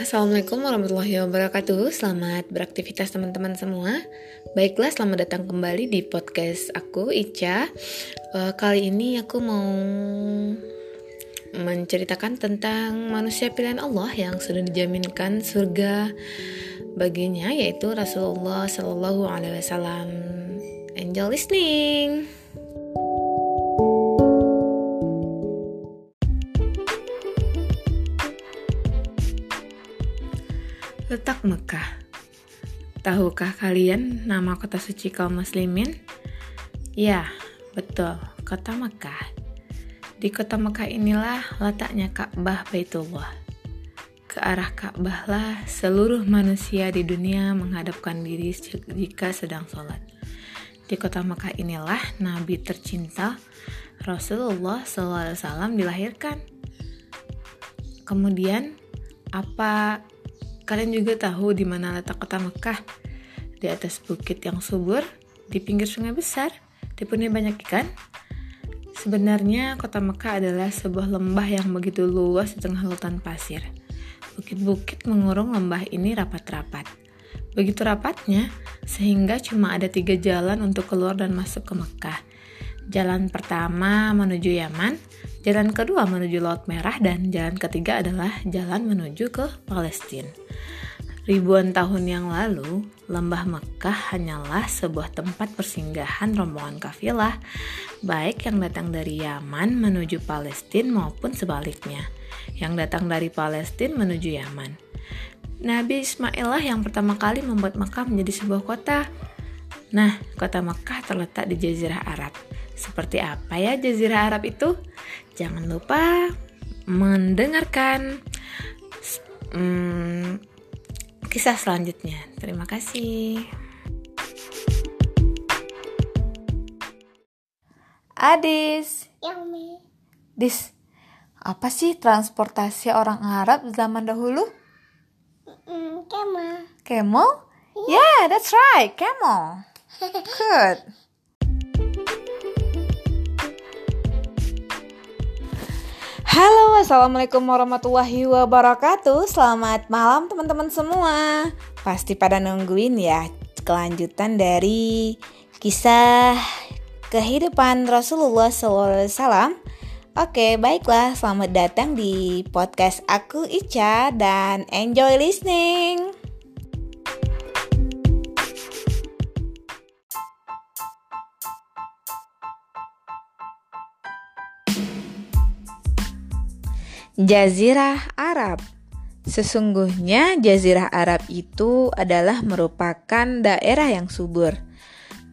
Assalamualaikum warahmatullahi wabarakatuh Selamat beraktivitas teman-teman semua Baiklah selamat datang kembali di podcast aku Ica uh, Kali ini aku mau menceritakan tentang manusia pilihan Allah yang sudah dijaminkan surga baginya yaitu Rasulullah Shallallahu Alaihi Wasallam. Enjoy listening. Mekah. Tahukah kalian nama kota suci kaum muslimin? Ya, betul, kota Mekah. Di kota Mekah inilah letaknya Ka'bah Baitullah. Ke arah Ka'bah lah seluruh manusia di dunia menghadapkan diri jika sedang sholat. Di kota Mekah inilah Nabi tercinta Rasulullah SAW dilahirkan. Kemudian, apa Kalian juga tahu di mana letak kota Mekah? Di atas bukit yang subur, di pinggir sungai besar, dipenuhi banyak ikan. Sebenarnya kota Mekah adalah sebuah lembah yang begitu luas di tengah lautan pasir. Bukit-bukit mengurung lembah ini rapat-rapat. Begitu rapatnya, sehingga cuma ada tiga jalan untuk keluar dan masuk ke Mekah. Jalan pertama menuju Yaman, jalan kedua menuju Laut Merah, dan jalan ketiga adalah jalan menuju ke Palestina. Ribuan tahun yang lalu, lembah Mekah hanyalah sebuah tempat persinggahan rombongan kafilah, baik yang datang dari Yaman menuju Palestina maupun sebaliknya, yang datang dari Palestina menuju Yaman. Nabi Ismail lah yang pertama kali membuat Mekah menjadi sebuah kota. Nah, kota Mekah terletak di Jazirah Arab. Seperti apa ya Jazirah Arab itu? Jangan lupa mendengarkan hmm, kisah selanjutnya. Terima kasih. Adis. Yummy. Dis, apa sih transportasi orang Arab zaman dahulu? Mm, camel. Camel? Yeah, that's right, camel. Good. Assalamualaikum warahmatullahi wabarakatuh. Selamat malam, teman-teman semua. Pasti pada nungguin ya kelanjutan dari kisah kehidupan Rasulullah SAW. Oke, baiklah. Selamat datang di podcast aku Ica dan enjoy listening. Jazirah Arab. Sesungguhnya Jazirah Arab itu adalah merupakan daerah yang subur.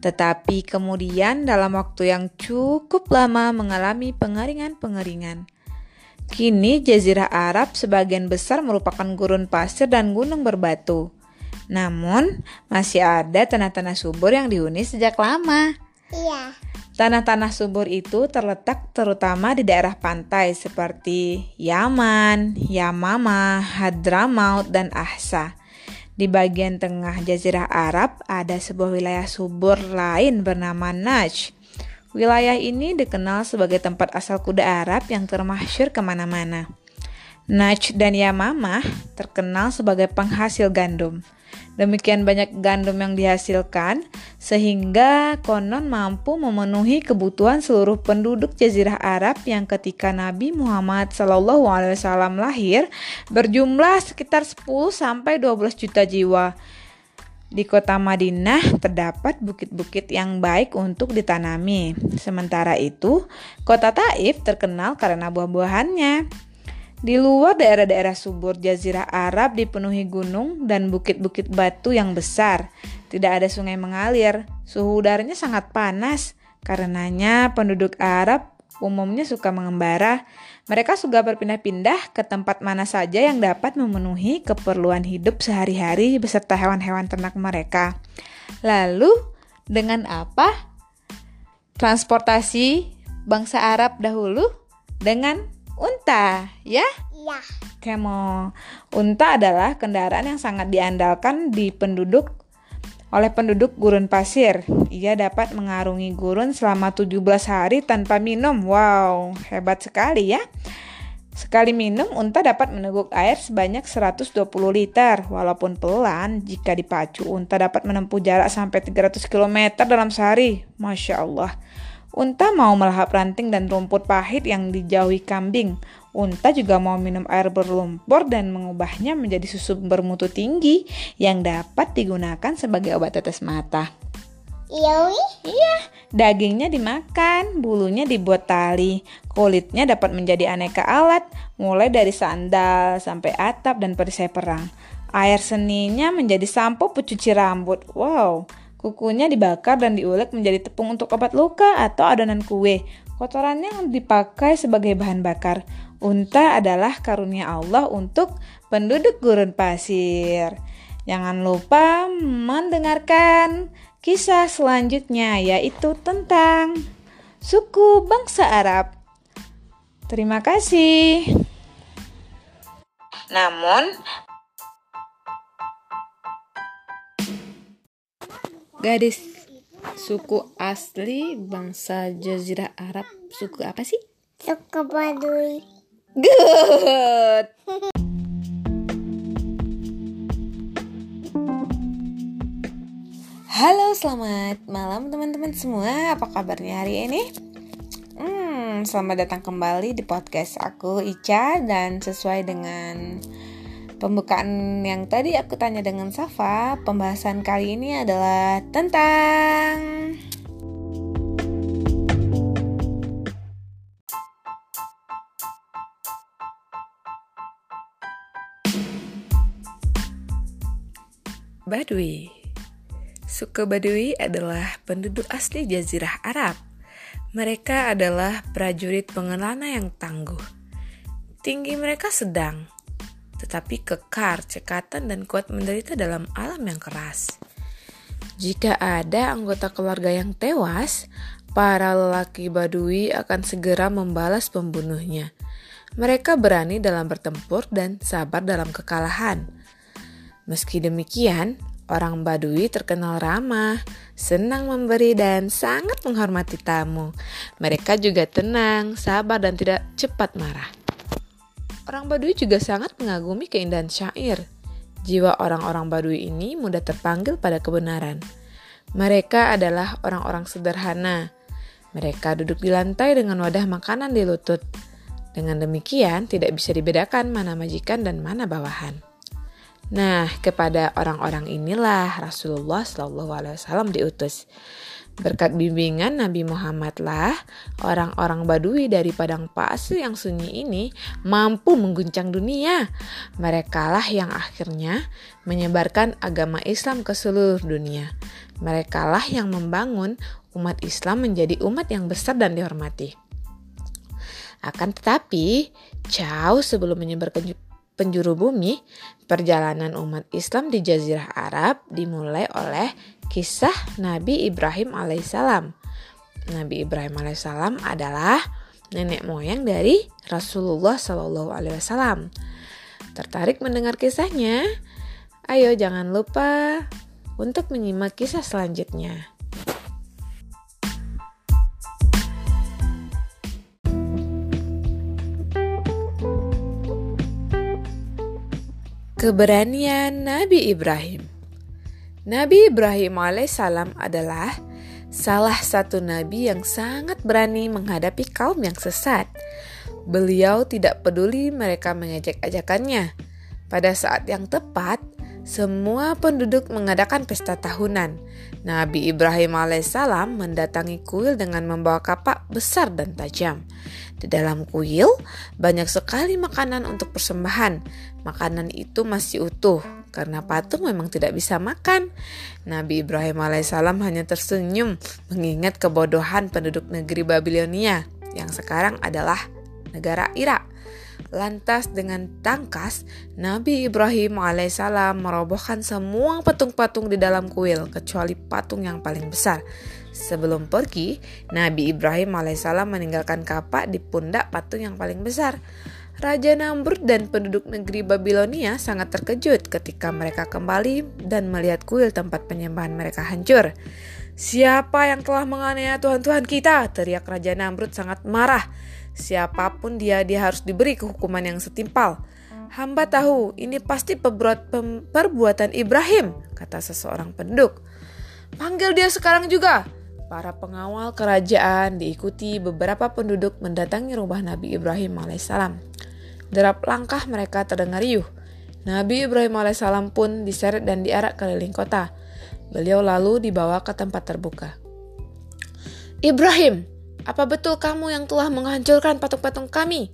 Tetapi kemudian dalam waktu yang cukup lama mengalami pengeringan-pengeringan. Kini Jazirah Arab sebagian besar merupakan gurun pasir dan gunung berbatu. Namun, masih ada tanah-tanah subur yang dihuni sejak lama. Iya. Tanah-tanah subur itu terletak terutama di daerah pantai seperti Yaman, Yamama, Hadramaut, dan Ahsa. Di bagian tengah Jazirah Arab ada sebuah wilayah subur lain bernama Najd. Wilayah ini dikenal sebagai tempat asal kuda Arab yang termasyur ke mana-mana. Najd dan Yamamah terkenal sebagai penghasil gandum. Demikian banyak gandum yang dihasilkan sehingga konon mampu memenuhi kebutuhan seluruh penduduk Jazirah Arab yang ketika Nabi Muhammad SAW lahir berjumlah sekitar 10 sampai 12 juta jiwa. Di kota Madinah terdapat bukit-bukit yang baik untuk ditanami. Sementara itu, kota Taif terkenal karena buah-buahannya. Di luar daerah-daerah subur Jazirah Arab dipenuhi gunung dan bukit-bukit batu yang besar. Tidak ada sungai mengalir. Suhu udaranya sangat panas. Karenanya penduduk Arab umumnya suka mengembara. Mereka suka berpindah-pindah ke tempat mana saja yang dapat memenuhi keperluan hidup sehari-hari beserta hewan-hewan ternak mereka. Lalu, dengan apa? Transportasi bangsa Arab dahulu dengan unta, ya? Iya. Camel. Unta adalah kendaraan yang sangat diandalkan di penduduk oleh penduduk gurun pasir. Ia dapat mengarungi gurun selama 17 hari tanpa minum. Wow, hebat sekali ya. Sekali minum, unta dapat meneguk air sebanyak 120 liter. Walaupun pelan, jika dipacu, unta dapat menempuh jarak sampai 300 km dalam sehari. Masya Allah. Unta mau melahap ranting dan rumput pahit yang dijauhi kambing. Unta juga mau minum air berlumpur dan mengubahnya menjadi susu bermutu tinggi yang dapat digunakan sebagai obat tetes mata. Iya, Iya, dagingnya dimakan, bulunya dibuat tali, kulitnya dapat menjadi aneka alat, mulai dari sandal sampai atap dan perisai perang. Air seninya menjadi sampo pencuci rambut. Wow, kukunya dibakar dan diulek menjadi tepung untuk obat luka atau adonan kue. Kotorannya dipakai sebagai bahan bakar. Unta adalah karunia Allah untuk penduduk gurun pasir. Jangan lupa mendengarkan kisah selanjutnya yaitu tentang suku bangsa Arab. Terima kasih. Namun, Gadis suku asli bangsa Jazirah Arab suku apa sih? suka badui. good. Halo, selamat malam teman-teman semua. Apa kabarnya hari ini? Hmm, selamat datang kembali di podcast aku Ica dan sesuai dengan pembukaan yang tadi aku tanya dengan Safa, pembahasan kali ini adalah tentang Badui. Suku Badui adalah penduduk asli Jazirah Arab. Mereka adalah prajurit pengelana yang tangguh. Tinggi mereka sedang, tetapi kekar, cekatan, dan kuat menderita dalam alam yang keras. Jika ada anggota keluarga yang tewas, para lelaki Badui akan segera membalas pembunuhnya. Mereka berani dalam bertempur dan sabar dalam kekalahan. Meski demikian, orang Badui terkenal ramah, senang memberi dan sangat menghormati tamu. Mereka juga tenang, sabar dan tidak cepat marah. Orang Badui juga sangat mengagumi keindahan syair. Jiwa orang-orang Badui ini mudah terpanggil pada kebenaran. Mereka adalah orang-orang sederhana. Mereka duduk di lantai dengan wadah makanan di lutut. Dengan demikian, tidak bisa dibedakan mana majikan dan mana bawahan. Nah, kepada orang-orang inilah Rasulullah Wasallam diutus. Berkat bimbingan Nabi Muhammad lah, orang-orang Badui dari padang pasir yang sunyi ini mampu mengguncang dunia. Mereka lah yang akhirnya menyebarkan agama Islam ke seluruh dunia. Mereka lah yang membangun umat Islam menjadi umat yang besar dan dihormati. Akan tetapi, jauh sebelum menyebar penjuru bumi, perjalanan umat Islam di Jazirah Arab dimulai oleh kisah Nabi Ibrahim alaihissalam. Nabi Ibrahim alaihissalam adalah nenek moyang dari Rasulullah Shallallahu alaihi wasallam. Tertarik mendengar kisahnya? Ayo jangan lupa untuk menyimak kisah selanjutnya. Keberanian Nabi Ibrahim Nabi Ibrahim alaihissalam adalah salah satu nabi yang sangat berani menghadapi kaum yang sesat. Beliau tidak peduli mereka mengejek-ajakannya. Pada saat yang tepat, semua penduduk mengadakan pesta tahunan. Nabi Ibrahim alaihissalam mendatangi kuil dengan membawa kapak besar dan tajam. Di dalam kuil banyak sekali makanan untuk persembahan. Makanan itu masih utuh karena patung memang tidak bisa makan. Nabi Ibrahim alaihissalam hanya tersenyum mengingat kebodohan penduduk negeri Babilonia yang sekarang adalah negara Irak. Lantas dengan tangkas, Nabi Ibrahim alaihissalam merobohkan semua patung-patung di dalam kuil kecuali patung yang paling besar. Sebelum pergi, Nabi Ibrahim alaihissalam meninggalkan kapak di pundak patung yang paling besar. Raja Namrud dan penduduk negeri Babilonia sangat terkejut ketika mereka kembali dan melihat kuil tempat penyembahan mereka hancur. Siapa yang telah menganiaya Tuhan-Tuhan kita? Teriak Raja Namrud sangat marah. Siapa pun dia, dia harus diberi kehukuman yang setimpal. Hamba tahu ini pasti perbuat, perbuatan Ibrahim, kata seseorang penduduk. Panggil dia sekarang juga. Para pengawal kerajaan diikuti beberapa penduduk mendatangi rumah Nabi Ibrahim alaihissalam. Derap langkah mereka terdengar riuh. Nabi Ibrahim alaihissalam pun diseret dan diarak keliling kota. Beliau lalu dibawa ke tempat terbuka. Ibrahim, apa betul kamu yang telah menghancurkan patung-patung kami?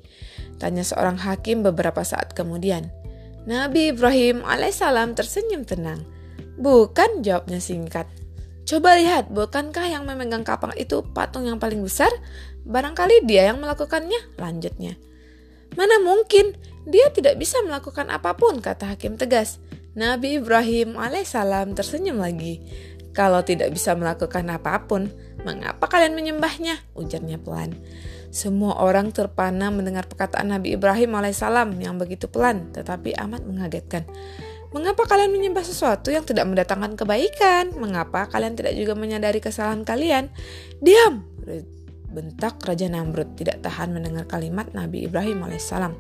Tanya seorang hakim beberapa saat kemudian. Nabi Ibrahim alaihissalam tersenyum tenang. Bukan, jawabnya singkat. Coba lihat, bukankah yang memegang kapal itu patung yang paling besar? Barangkali dia yang melakukannya, lanjutnya. Mana mungkin, dia tidak bisa melakukan apa pun, kata hakim tegas. Nabi Ibrahim alaihissalam tersenyum lagi. Kalau tidak bisa melakukan apa pun, mengapa kalian menyembahnya? Ujarnya pelan. Semua orang terpana mendengar perkataan Nabi Ibrahim alaihissalam yang begitu pelan tetapi amat mengagetkan. Mengapa kalian menyembah sesuatu yang tidak mendatangkan kebaikan? Mengapa kalian tidak juga menyadari kesalahan kalian? Diam! Bentak Raja Namrud tidak tahan mendengar kalimat Nabi Ibrahim alaihissalam.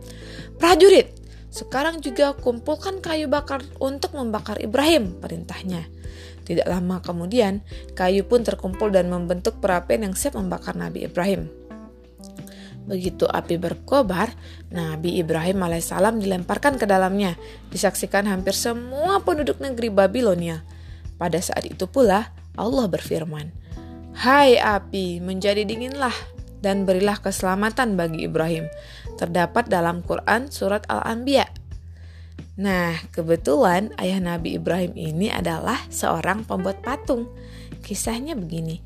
Prajurit, sekarang juga kumpulkan kayu bakar untuk membakar Ibrahim, perintahnya. Tidak lama kemudian, kayu pun terkumpul dan membentuk perapian yang siap membakar Nabi Ibrahim. Begitu api berkobar, Nabi Ibrahim alaihissalam dilemparkan ke dalamnya, disaksikan hampir semua penduduk negeri Babilonia. Pada saat itu pula, Allah berfirman, Hai api, menjadi dinginlah dan berilah keselamatan bagi Ibrahim terdapat dalam Quran surat Al-Anbiya. Nah, kebetulan ayah Nabi Ibrahim ini adalah seorang pembuat patung. Kisahnya begini.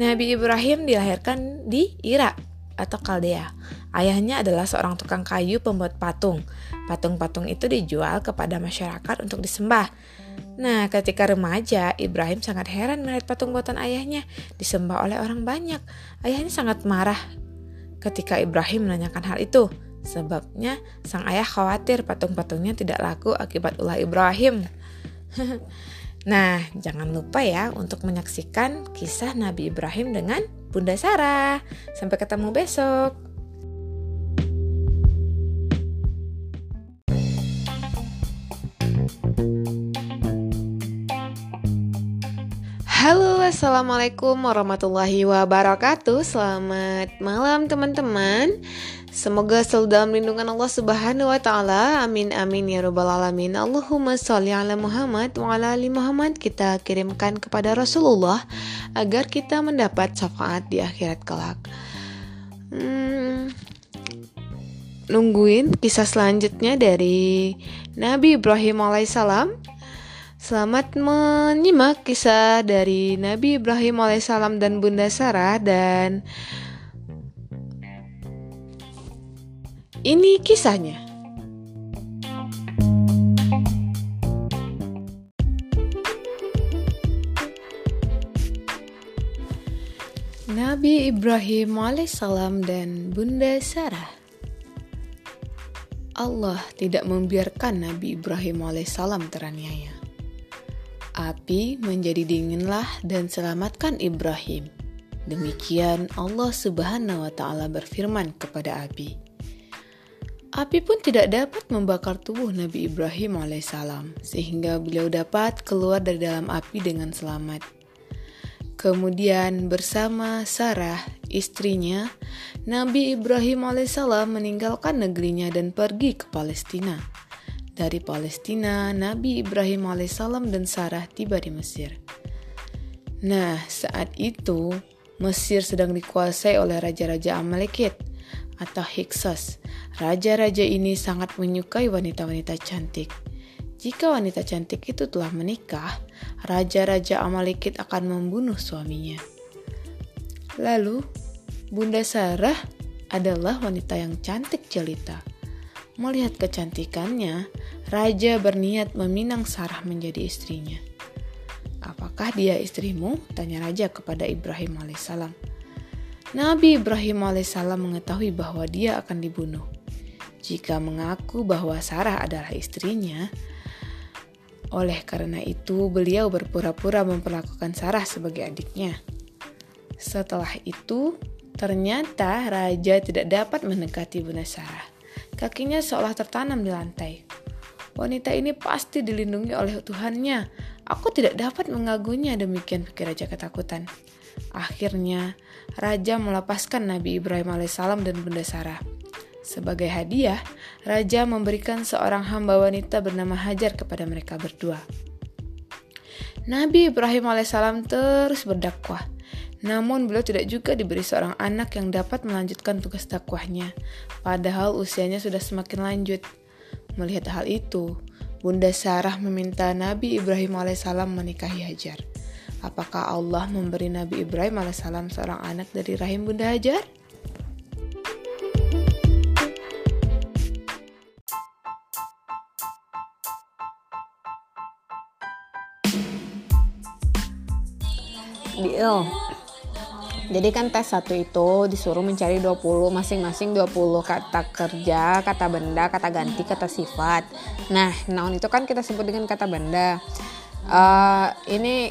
Nabi Ibrahim dilahirkan di Irak atau Kaldea. Ayahnya adalah seorang tukang kayu pembuat patung. Patung-patung itu dijual kepada masyarakat untuk disembah. Nah, ketika remaja, Ibrahim sangat heran melihat patung buatan ayahnya disembah oleh orang banyak. Ayahnya sangat marah ketika Ibrahim menanyakan hal itu. Sebabnya sang ayah khawatir patung-patungnya tidak laku akibat ulah Ibrahim. nah, jangan lupa ya untuk menyaksikan kisah Nabi Ibrahim dengan Bunda Sarah. Sampai ketemu besok. Halo, assalamualaikum warahmatullahi wabarakatuh. Selamat malam, teman-teman. Semoga selalu dalam lindungan Allah Subhanahu wa taala. Amin amin ya rabbal alamin. Allahumma sholli ala Muhammad wa ala ali Muhammad. Kita kirimkan kepada Rasulullah agar kita mendapat syafaat di akhirat kelak. Hmm, nungguin kisah selanjutnya dari Nabi Ibrahim alaihissalam Selamat menyimak kisah dari Nabi Ibrahim alaihissalam dan Bunda Sarah dan ini kisahnya. Nabi Ibrahim alaihissalam dan Bunda Sarah. Allah tidak membiarkan Nabi Ibrahim alaihissalam teraniaya api menjadi dinginlah dan selamatkan Ibrahim. Demikian Allah Subhanahu wa taala berfirman kepada api. Api pun tidak dapat membakar tubuh Nabi Ibrahim alaihissalam sehingga beliau dapat keluar dari dalam api dengan selamat. Kemudian bersama Sarah, istrinya, Nabi Ibrahim alaihissalam meninggalkan negerinya dan pergi ke Palestina dari Palestina, Nabi Ibrahim alaihissalam dan Sarah tiba di Mesir. Nah, saat itu Mesir sedang dikuasai oleh raja-raja Amalekit atau Hyksos. Raja-raja ini sangat menyukai wanita-wanita cantik. Jika wanita cantik itu telah menikah, raja-raja Amalekit akan membunuh suaminya. Lalu, Bunda Sarah adalah wanita yang cantik jelita. Melihat kecantikannya, raja berniat meminang Sarah menjadi istrinya. Apakah dia istrimu? Tanya raja kepada Ibrahim alaihissalam. Nabi Ibrahim alaihissalam mengetahui bahwa dia akan dibunuh. Jika mengaku bahwa Sarah adalah istrinya, oleh karena itu beliau berpura-pura memperlakukan Sarah sebagai adiknya. Setelah itu, Ternyata raja tidak dapat mendekati Bunda Sarah. Kakinya seolah tertanam di lantai. Wanita ini pasti dilindungi oleh Tuhannya. Aku tidak dapat mengagunya, demikian pikir raja ketakutan. Akhirnya, raja melepaskan Nabi Ibrahim alaihissalam dan Bunda Sarah. Sebagai hadiah, raja memberikan seorang hamba wanita bernama Hajar kepada mereka berdua. Nabi Ibrahim alaihissalam terus berdakwah. Namun beliau tidak juga diberi seorang anak yang dapat melanjutkan tugas dakwahnya, padahal usianya sudah semakin lanjut. Melihat hal itu, Bunda Sarah meminta Nabi Ibrahim alaihissalam menikahi Hajar. Apakah Allah memberi Nabi Ibrahim alaihissalam seorang anak dari rahim Bunda Hajar? Deal. Jadi kan tes satu itu disuruh mencari 20 masing-masing 20 kata kerja, kata benda, kata ganti, kata sifat. Nah, noun itu kan kita sebut dengan kata benda. Uh, ini